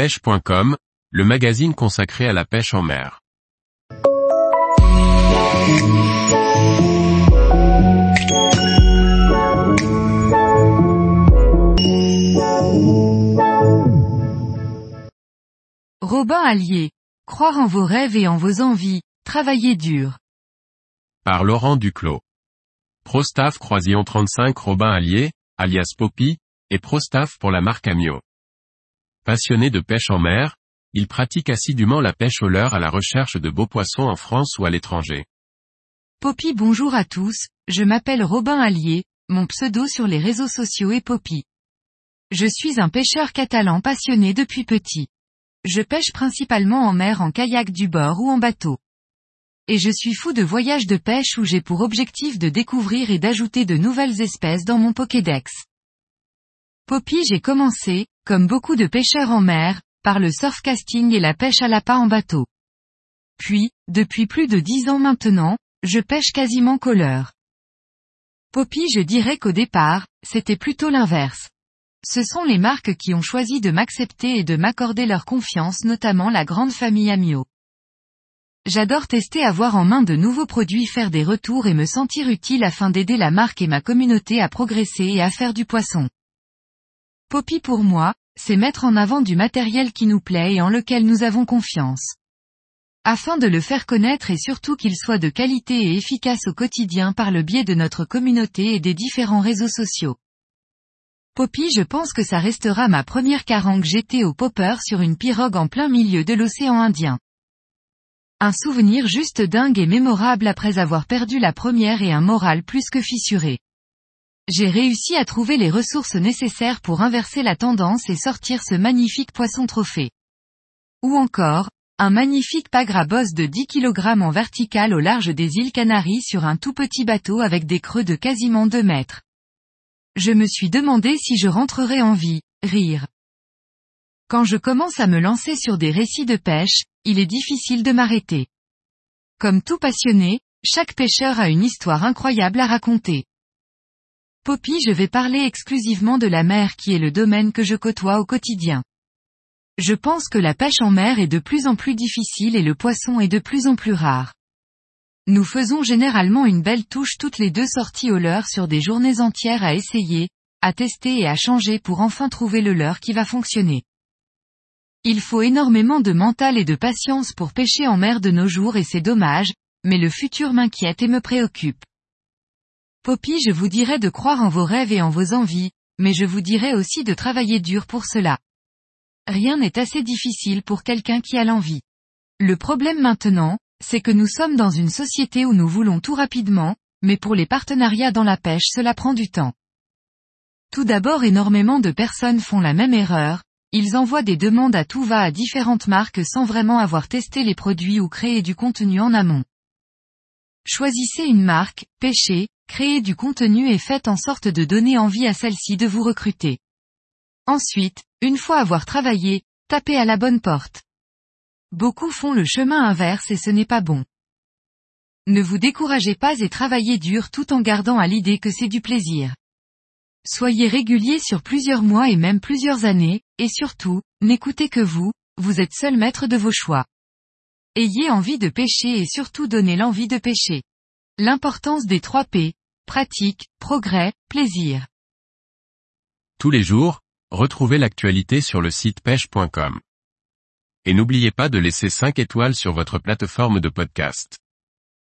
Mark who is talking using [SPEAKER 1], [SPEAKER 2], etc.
[SPEAKER 1] pêche.com, le magazine consacré à la pêche en mer.
[SPEAKER 2] Robin Allier. Croire en vos rêves et en vos envies, travailler dur.
[SPEAKER 1] Par Laurent Duclos. Prostaff Croisillon 35 Robin Allier, alias Poppy, et Prostaff pour la marque Amio. Passionné de pêche en mer, il pratique assidûment la pêche au leurre à la recherche de beaux poissons en France ou à l'étranger.
[SPEAKER 2] Poppy bonjour à tous, je m'appelle Robin Allier, mon pseudo sur les réseaux sociaux est Poppy. Je suis un pêcheur catalan passionné depuis petit. Je pêche principalement en mer en kayak du bord ou en bateau. Et je suis fou de voyages de pêche où j'ai pour objectif de découvrir et d'ajouter de nouvelles espèces dans mon Pokédex. Poppy j'ai commencé, comme beaucoup de pêcheurs en mer, par le surfcasting et la pêche à l'appât en bateau. Puis, depuis plus de dix ans maintenant, je pêche quasiment colleur. Poppy je dirais qu'au départ, c'était plutôt l'inverse. Ce sont les marques qui ont choisi de m'accepter et de m'accorder leur confiance notamment la grande famille Amio. J'adore tester avoir en main de nouveaux produits faire des retours et me sentir utile afin d'aider la marque et ma communauté à progresser et à faire du poisson. Poppy pour moi, c'est mettre en avant du matériel qui nous plaît et en lequel nous avons confiance. Afin de le faire connaître et surtout qu'il soit de qualité et efficace au quotidien par le biais de notre communauté et des différents réseaux sociaux. Poppy je pense que ça restera ma première carangue jetée au popper sur une pirogue en plein milieu de l'océan Indien. Un souvenir juste dingue et mémorable après avoir perdu la première et un moral plus que fissuré j'ai réussi à trouver les ressources nécessaires pour inverser la tendance et sortir ce magnifique poisson trophée. Ou encore, un magnifique pagre de 10 kg en vertical au large des îles Canaries sur un tout petit bateau avec des creux de quasiment 2 mètres. Je me suis demandé si je rentrerais en vie, rire. Quand je commence à me lancer sur des récits de pêche, il est difficile de m'arrêter. Comme tout passionné, chaque pêcheur a une histoire incroyable à raconter. Poppy je vais parler exclusivement de la mer qui est le domaine que je côtoie au quotidien. Je pense que la pêche en mer est de plus en plus difficile et le poisson est de plus en plus rare. Nous faisons généralement une belle touche toutes les deux sorties au leurre sur des journées entières à essayer, à tester et à changer pour enfin trouver le leurre qui va fonctionner. Il faut énormément de mental et de patience pour pêcher en mer de nos jours et c'est dommage, mais le futur m'inquiète et me préoccupe. Poppy je vous dirais de croire en vos rêves et en vos envies, mais je vous dirais aussi de travailler dur pour cela. Rien n'est assez difficile pour quelqu'un qui a l'envie. Le problème maintenant, c'est que nous sommes dans une société où nous voulons tout rapidement, mais pour les partenariats dans la pêche cela prend du temps. Tout d'abord énormément de personnes font la même erreur, ils envoient des demandes à tout va à différentes marques sans vraiment avoir testé les produits ou créé du contenu en amont. Choisissez une marque, pêchez, créez du contenu et faites en sorte de donner envie à celle-ci de vous recruter. Ensuite, une fois avoir travaillé, tapez à la bonne porte. Beaucoup font le chemin inverse et ce n'est pas bon. Ne vous découragez pas et travaillez dur tout en gardant à l'idée que c'est du plaisir. Soyez régulier sur plusieurs mois et même plusieurs années, et surtout, n'écoutez que vous, vous êtes seul maître de vos choix. Ayez envie de pêcher et surtout donnez l'envie de pêcher. L'importance des 3 P. Pratique, progrès, plaisir.
[SPEAKER 1] Tous les jours, retrouvez l'actualité sur le site pêche.com. Et n'oubliez pas de laisser 5 étoiles sur votre plateforme de podcast.